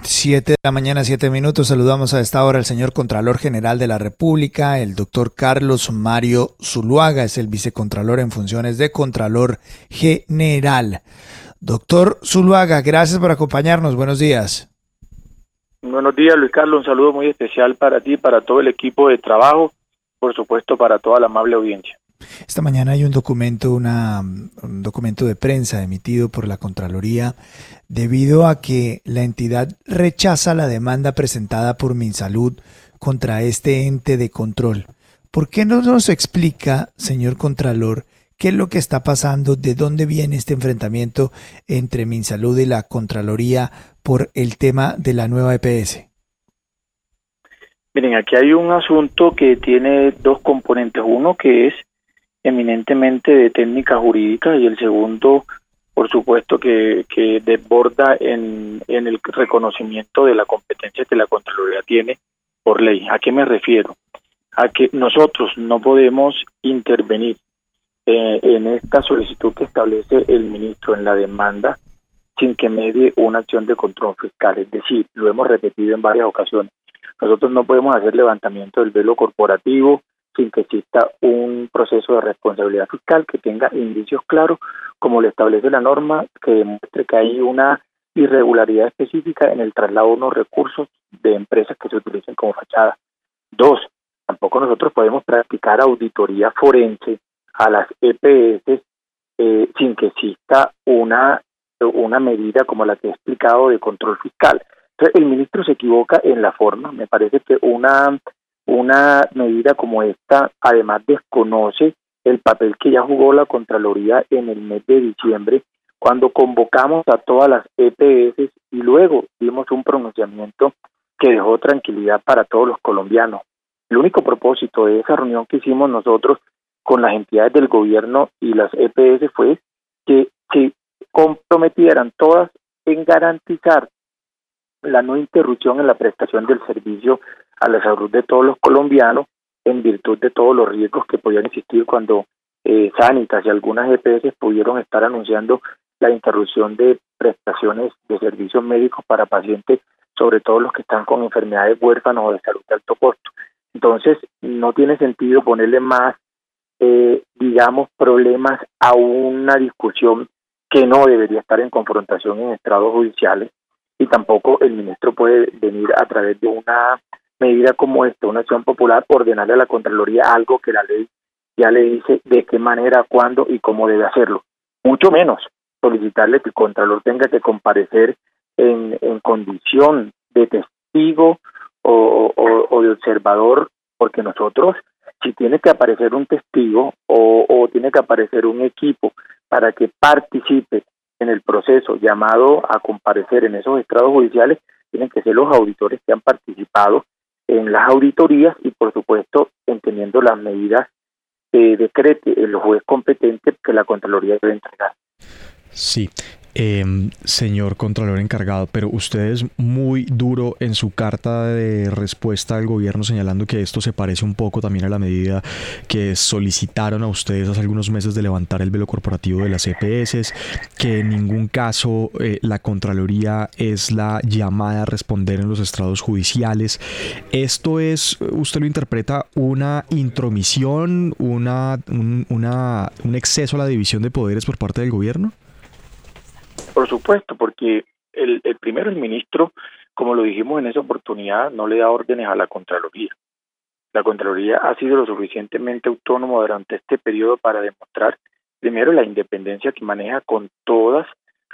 7 de la mañana, 7 minutos. Saludamos a esta hora al señor Contralor General de la República, el doctor Carlos Mario Zuluaga, es el vicecontralor en funciones de Contralor General. Doctor Zuluaga, gracias por acompañarnos. Buenos días. Buenos días, Luis Carlos. Un saludo muy especial para ti, para todo el equipo de trabajo, por supuesto, para toda la amable audiencia. Esta mañana hay un documento, una, un documento de prensa emitido por la Contraloría debido a que la entidad rechaza la demanda presentada por Minsalud contra este ente de control. ¿Por qué no nos explica, señor Contralor, qué es lo que está pasando, de dónde viene este enfrentamiento entre Minsalud y la Contraloría por el tema de la nueva EPS? Miren, aquí hay un asunto que tiene dos componentes. Uno que es eminentemente de técnica jurídica y el segundo, por supuesto, que, que desborda en, en el reconocimiento de la competencia que la Contraloría tiene por ley. ¿A qué me refiero? A que nosotros no podemos intervenir eh, en esta solicitud que establece el ministro en la demanda sin que medie una acción de control fiscal. Es decir, lo hemos repetido en varias ocasiones. Nosotros no podemos hacer levantamiento del velo corporativo sin que exista un proceso de responsabilidad fiscal que tenga indicios claros, como lo establece la norma, que demuestre que hay una irregularidad específica en el traslado de unos recursos de empresas que se utilicen como fachada. Dos, tampoco nosotros podemos practicar auditoría forense a las EPS eh, sin que exista una una medida como la que he explicado de control fiscal. Entonces, el ministro se equivoca en la forma. Me parece que una, una medida como esta, además, desconoce el papel que ya jugó la Contraloría en el mes de diciembre, cuando convocamos a todas las EPS y luego dimos un pronunciamiento que dejó tranquilidad para todos los colombianos. El único propósito de esa reunión que hicimos nosotros con las entidades del gobierno y las EPS fue que se comprometieran todas en garantizar la no interrupción en la prestación del servicio a la salud de todos los colombianos en virtud de todos los riesgos que podían existir cuando eh, Sanitas y algunas EPS pudieron estar anunciando la interrupción de prestaciones de servicios médicos para pacientes, sobre todo los que están con enfermedades huérfanas o de salud de alto costo. Entonces, no tiene sentido ponerle más, eh, digamos, problemas a una discusión que no debería estar en confrontación en estrados judiciales y tampoco el ministro puede venir a través de una medida como esta, una acción popular, ordenarle a la Contraloría algo que la ley ya le dice de qué manera, cuándo y cómo debe hacerlo. Mucho menos solicitarle que el Contralor tenga que comparecer en, en condición de testigo o, de observador, porque nosotros, si tiene que aparecer un testigo o, o tiene que aparecer un equipo para que participe en el proceso llamado a comparecer en esos estrados judiciales tienen que ser los auditores que han participado en las auditorías y por supuesto entendiendo las medidas que decrete el juez competente que la Contraloría debe entregar. Sí, eh, señor Contralor encargado, pero usted es muy duro en su carta de respuesta al gobierno señalando que esto se parece un poco también a la medida que solicitaron a ustedes hace algunos meses de levantar el velo corporativo de las EPS, que en ningún caso eh, la Contraloría es la llamada a responder en los estrados judiciales. Esto es, usted lo interpreta, una intromisión, una, una, un exceso a la división de poderes por parte del gobierno? Por supuesto, porque el, primero, el ministro, como lo dijimos en esa oportunidad, no le da órdenes a la Contraloría. La Contraloría ha sido lo suficientemente autónomo durante este periodo para demostrar, primero, la independencia que maneja con todos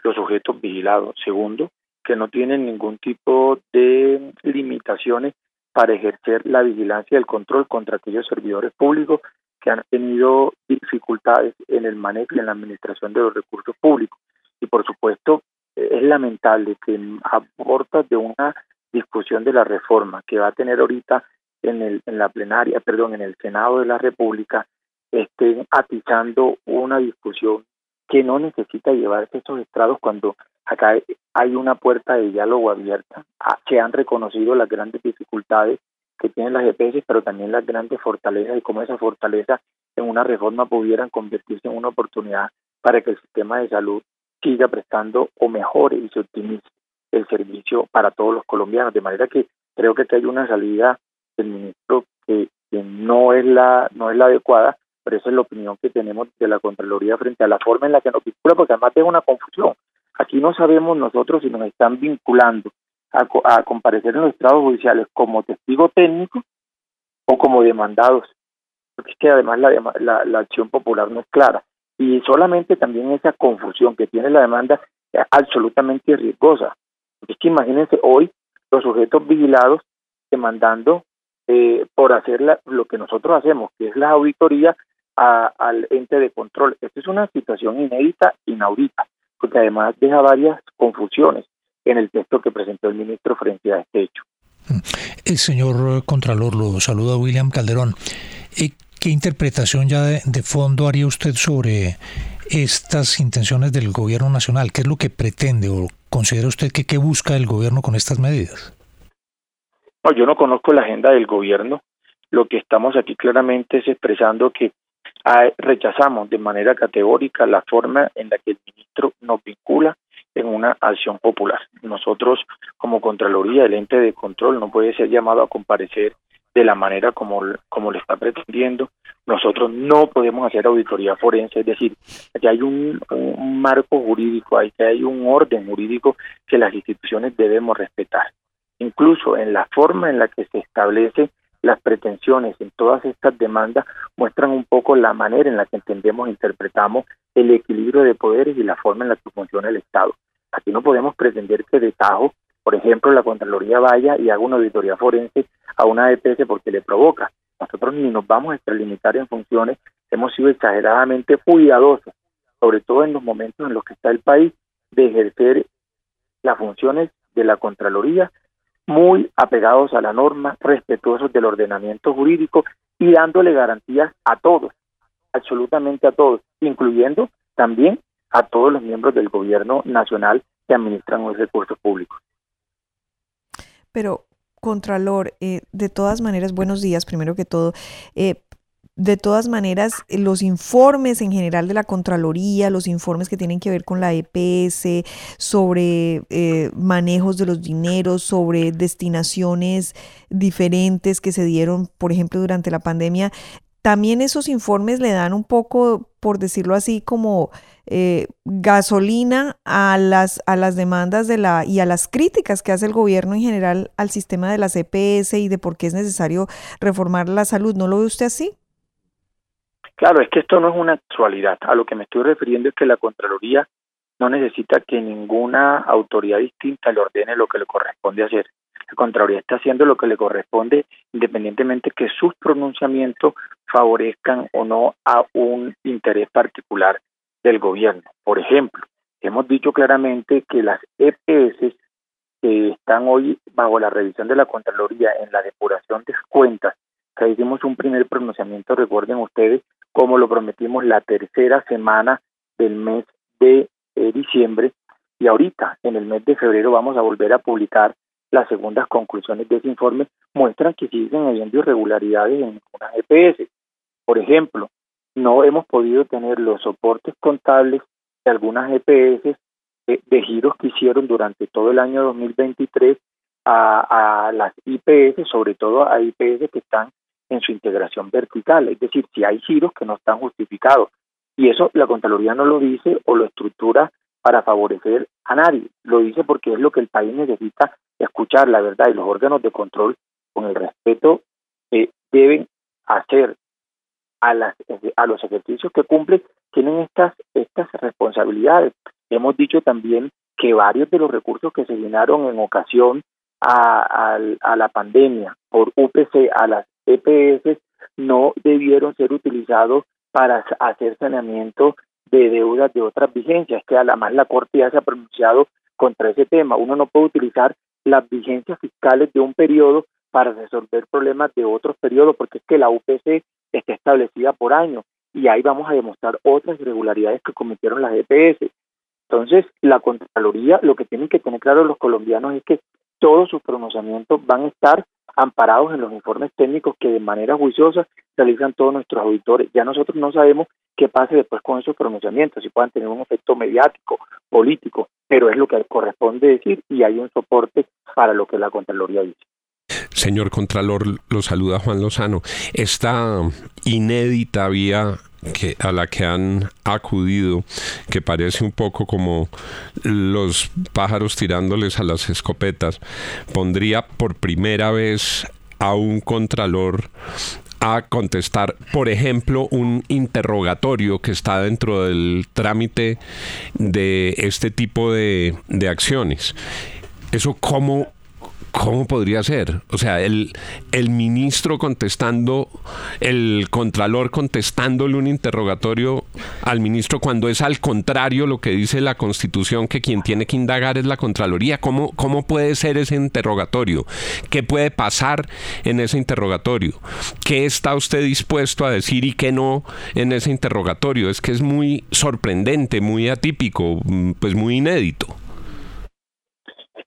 los sujetos vigilados. Segundo, que no tienen ningún tipo de limitaciones para ejercer la vigilancia y el control contra aquellos servidores públicos que han tenido dificultades en el manejo y en la administración de los recursos públicos. Y por supuesto, es lamentable que a de una discusión de la reforma que va a tener ahorita en, el, en la plenaria, perdón, en el Senado de la República, estén atizando una discusión que no necesita llevarse estos estrados cuando acá hay una puerta de diálogo abierta, se han reconocido las grandes dificultades que tienen las EPS, pero también las grandes fortalezas y cómo esas fortalezas en una reforma pudieran convertirse en una oportunidad para que el sistema de salud siga prestando o mejore y se optimice el servicio para todos los colombianos. De manera que creo que hay una salida del ministro que, no es la no es la adecuada, pero esa es la opinión que tenemos de la Contraloría frente a la forma en la que nos vincula, porque además es una confusión. Aquí no sabemos nosotros si nos están vinculando a, a comparecer en los estados judiciales como testigo técnico o como demandados, porque es que además la, la, la acción popular no es clara y solamente también esa confusión que tiene la demanda absolutamente riesgosa. Es que imagínense hoy los sujetos vigilados demandando eh, por hacer lo que nosotros hacemos, que es la auditoría al ente de control. Esta es una situación inédita, inaudita, porque además deja varias confusiones en el texto que presentó el ministro frente a este hecho. El señor Contralor lo saluda William Calderón. ¿Qué interpretación ya de, fondo haría usted sobre estas intenciones del gobierno nacional? ¿Qué es lo que pretende o considera usted que qué busca el gobierno con estas medidas? No, yo no conozco la agenda del gobierno. Lo que estamos aquí claramente es expresando que rechazamos de manera categórica la forma en la que el ministro nos vincula en una acción popular. Nosotros, como Contraloría, el ente de control, no puede ser llamado a comparecer de la manera como, como le está pretendiendo. Nosotros no podemos hacer auditoría forense, es decir, que hay un, marco jurídico, hay hay un orden jurídico que las instituciones debemos respetar. Incluso en la forma en la que se establece las pretensiones en todas estas demandas muestran un poco la manera en la que entendemos interpretamos el equilibrio de poderes y la forma en la que funciona el Estado. Aquí no podemos pretender que de tajo por ejemplo, la Contraloría vaya y haga una auditoría forense a una EPS porque le provoca. Nosotros ni nos vamos a extralimitar en funciones, hemos sido exageradamente cuidadosos, sobre todo en los momentos en los que está el país, de ejercer las funciones de la Contraloría muy apegados a la norma, respetuosos del ordenamiento jurídico y dándole garantías a todos, absolutamente a todos, incluyendo también a todos los miembros del gobierno nacional que administran los recursos públicos. Pero, Contralor, eh, de todas maneras, buenos días, primero que todo. Eh, de todas maneras, los informes en general de la Contraloría, los informes que tienen que ver con la EPS, sobre eh, manejos de los dineros, sobre destinaciones diferentes que se dieron, por ejemplo, durante la pandemia, también esos informes le dan un poco, por decirlo así, como eh, gasolina a las, a las demandas de la y a las críticas que hace el gobierno en general al sistema de las EPS y de por qué es necesario reformar la salud. ¿No lo ve usted así? Claro, es que esto no es una actualidad. A lo que me estoy refiriendo es que la Contraloría no necesita que ninguna autoridad distinta le ordene lo que le corresponde hacer. La Contraloría está haciendo lo que le corresponde independientemente que sus pronunciamientos favorezcan o no a un interés particular del gobierno. Por ejemplo, hemos dicho claramente que las EPS que están hoy bajo la revisión de la Contraloría en la depuración de cuentas, que hicimos un primer pronunciamiento, recuerden ustedes, como lo prometimos la tercera semana del mes de eh, diciembre, y ahorita, en el mes de febrero, vamos a volver a publicar las segundas conclusiones de ese informe, muestran que siguen habiendo irregularidades en algunas EPS. Por ejemplo, no hemos podido tener los soportes contables de algunas EPS de, giros que hicieron durante todo el año 2023 a, a las IPS, sobre todo a IPS que están en su integración vertical, es decir, si hay giros que no están justificados. Y eso la Contraloría no lo dice o lo estructura para favorecer a nadie. Lo dice porque es lo que el país necesita escuchar, la verdad, y los órganos de control, con el respeto, eh, deben hacer a, las, a los ejercicios que cumplen, tienen estas, estas responsabilidades. Hemos dicho también que varios de los recursos que se llenaron en ocasión a, la pandemia por UPC, a las EPS, no debieron ser utilizados para hacer saneamiento de deudas de otras vigencias, que además la Corte ya se ha pronunciado contra ese tema. Uno no puede utilizar las vigencias fiscales de un periodo para resolver problemas de otros periodos, porque es que la UPC está establecida por año y ahí vamos a demostrar otras irregularidades que cometieron las EPS. Entonces, la Contraloría, lo que tienen que tener claro los colombianos es que todos sus pronunciamientos van a estar amparados en los informes técnicos que de manera juiciosa realizan todos nuestros auditores. Ya nosotros no sabemos qué pase después con esos pronunciamientos, si puedan tener un efecto mediático, político, pero es lo que corresponde decir y hay un soporte para lo que la Contraloría dice. Señor Contralor, lo saluda Juan Lozano. Esta inédita vía que, a la que han acudido, que parece un poco como los pájaros tirándoles a las escopetas, pondría por primera vez a un contralor a contestar, por ejemplo, un interrogatorio que está dentro del trámite de este tipo de, de acciones. ¿Eso cómo ¿Cómo podría ser? O sea, el, ministro contestando, el contralor contestándole un interrogatorio al ministro cuando es al contrario lo que dice la constitución, que quien tiene que indagar es la Contraloría. ¿Cómo, cómo puede ser ese interrogatorio? ¿Qué puede pasar en ese interrogatorio? ¿Qué está usted dispuesto a decir y qué no en ese interrogatorio? Es que es muy sorprendente, muy atípico, mm, pues muy inédito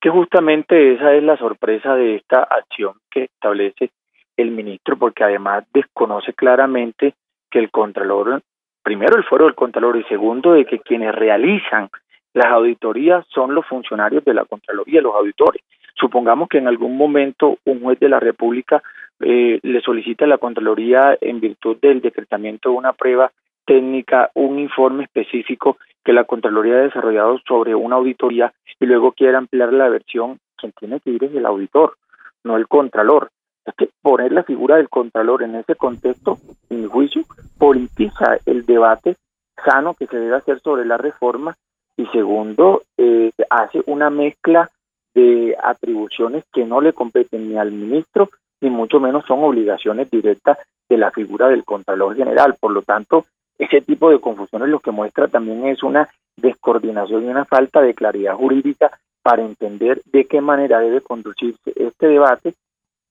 que justamente esa es la sorpresa de esta acción que establece el ministro, porque además desconoce claramente que el Contralor, primero el foro del Contralor y segundo de que quienes realizan las auditorías son los funcionarios de la Contraloría, los auditores. Supongamos que en algún momento un juez de la República eh, le solicita a la Contraloría en virtud del decretamiento de una prueba técnica, un informe específico que la Contraloría ha desarrollado sobre una auditoría y luego quiere ampliar la versión, quien tiene que ir es el auditor, no el Contralor. Es que poner la figura del Contralor en ese contexto, en mi juicio, politiza el debate sano que se debe hacer sobre la reforma y segundo, eh, hace una mezcla de atribuciones que no le competen ni al ministro ni mucho menos son obligaciones directas de la figura del Contralor General. Por lo tanto, ese tipo de confusiones lo que muestra también es una descoordinación y una falta de claridad jurídica para entender de qué manera debe conducirse este debate,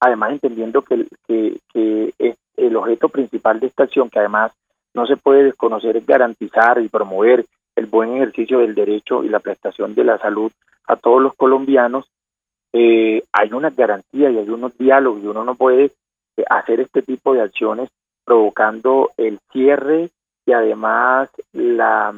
además entendiendo que, que, es el objeto principal de esta acción, que además no se puede desconocer, es garantizar y promover el buen ejercicio del derecho y la prestación de la salud a todos los colombianos, eh, hay una garantía y hay unos diálogos y uno no puede eh, hacer este tipo de acciones provocando el cierre y además la,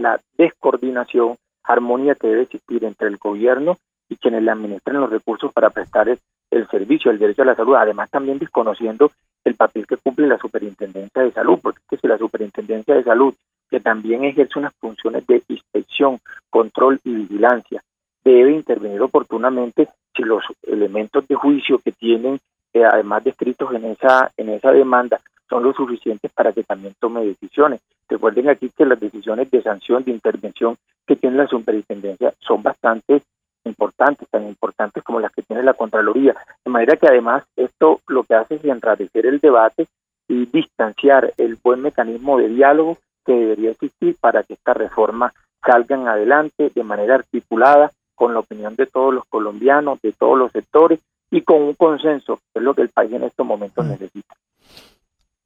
la descoordinación, armonía que debe existir entre el gobierno y quienes le administran los recursos para prestar el, servicio, el derecho a la salud, además también desconociendo el papel que cumple la Superintendencia de Salud, porque es que si la Superintendencia de Salud, que también ejerce unas funciones de inspección, control y vigilancia, debe intervenir oportunamente si los elementos de juicio que tienen, eh, además descritos en esa, en esa demanda, son lo suficientes para que también tome decisiones. Recuerden aquí que las decisiones de sanción, de intervención que tiene la superintendencia son bastante importantes, tan importantes como las que tiene la Contraloría. De manera que además esto lo que hace es enrarecer el debate y distanciar el buen mecanismo de diálogo que debería existir para que esta reforma salgan adelante de manera articulada con la opinión de todos los colombianos, de todos los sectores y con un consenso, que es lo que el país en estos momentos mm. necesita.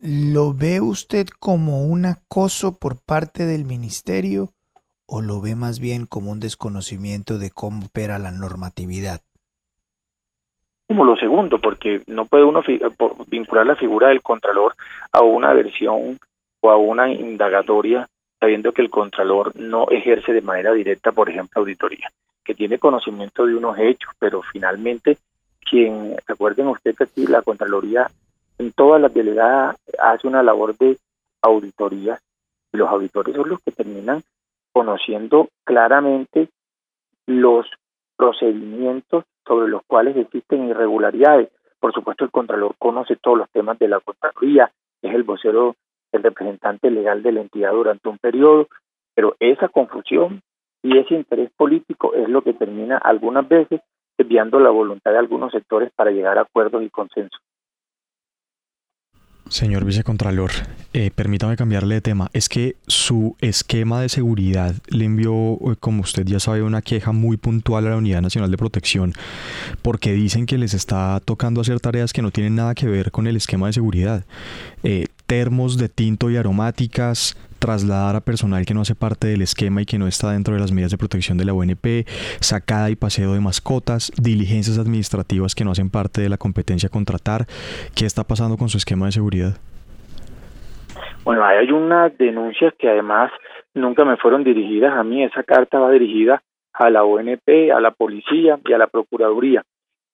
¿Lo ve usted como un acoso por parte del ministerio o lo ve más bien como un desconocimiento de cómo opera la normatividad? Como lo segundo, porque no puede uno vincular la figura del contralor a una versión o a una indagatoria sabiendo que el contralor no ejerce de manera directa, por ejemplo, auditoría, que tiene conocimiento de unos hechos, pero finalmente quien, recuerden ustedes que aquí la Contraloría en todas las delegadas hace una labor de auditoría y los auditores son los que terminan conociendo claramente los procedimientos sobre los cuales existen irregularidades. Por supuesto, el Contralor conoce todos los temas de la Contraloría, es el vocero, el representante legal de la entidad durante un periodo, pero esa confusión y ese interés político es lo que termina algunas veces desviando la voluntad de algunos sectores para llegar a acuerdos y consensos. Señor vicecontralor, eh, permítame cambiarle de tema. Es que su esquema de seguridad le envió, eh, como usted ya sabe, una queja muy puntual a la Unidad Nacional de Protección porque dicen que les está tocando hacer tareas que no tienen nada que ver con el esquema de seguridad. Eh, termos de tinto y aromáticas, trasladar a personal que no hace parte del esquema y que no está dentro de las medidas de protección de la UNP, sacada y paseo de mascotas, diligencias administrativas que no hacen parte de la competencia contratar. ¿Qué está pasando con su esquema de seguridad? Bueno, hay unas denuncias que además nunca me fueron dirigidas a mí. Esa carta va dirigida a la ONP, a la policía y a la Procuraduría.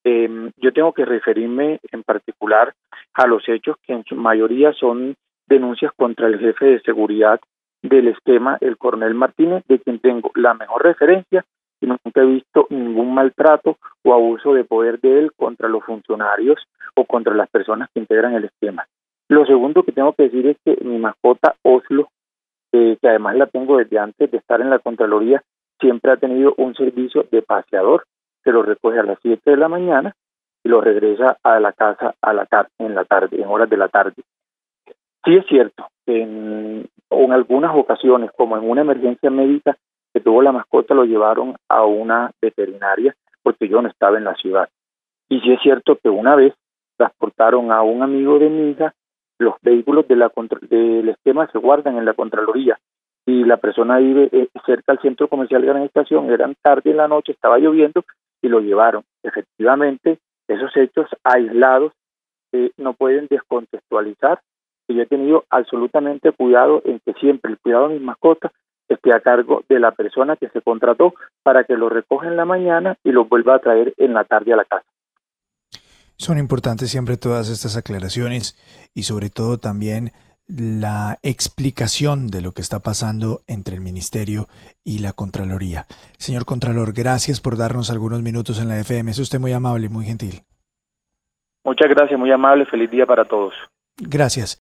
Em, yo tengo que referirme en particular a los hechos que en su mayoría son denuncias contra el jefe de seguridad del esquema, el coronel Martínez, de quien tengo la mejor referencia y nunca he visto ningún maltrato o abuso de poder de él contra los funcionarios o contra las personas que integran el esquema. Lo segundo que tengo que decir es que mi mascota Oslo, que además la tengo desde antes de estar en la Contraloría, siempre ha tenido un servicio de paseador que lo recoge a las 7 de la mañana y lo regresa a la casa a la en la tarde, en horas de la tarde. Sí es cierto que en, algunas ocasiones, como en una emergencia médica que tuvo la mascota, lo llevaron a una veterinaria porque yo no estaba en la ciudad. Y sí es cierto que una vez transportaron a un amigo de mi hija, los vehículos de la, del esquema se guardan en la Contraloría y la persona vive eh, cerca del centro comercial Gran Estación, eran tarde en la noche, estaba lloviendo y lo llevaron. Efectivamente, esos hechos aislados eh, no pueden descontextualizar yo he tenido absolutamente cuidado en que siempre el cuidado de mis mascotas esté a cargo de la persona que se contrató para que lo recoja en la mañana y lo vuelva a traer en la tarde a la casa. Son importantes siempre todas estas aclaraciones y sobre todo también la explicación de lo que está pasando entre el Ministerio y la Contraloría. Señor Contralor, gracias por darnos algunos minutos en la FM. Es usted muy amable y muy gentil. Muchas gracias, muy amable. Feliz día para todos. Gracias.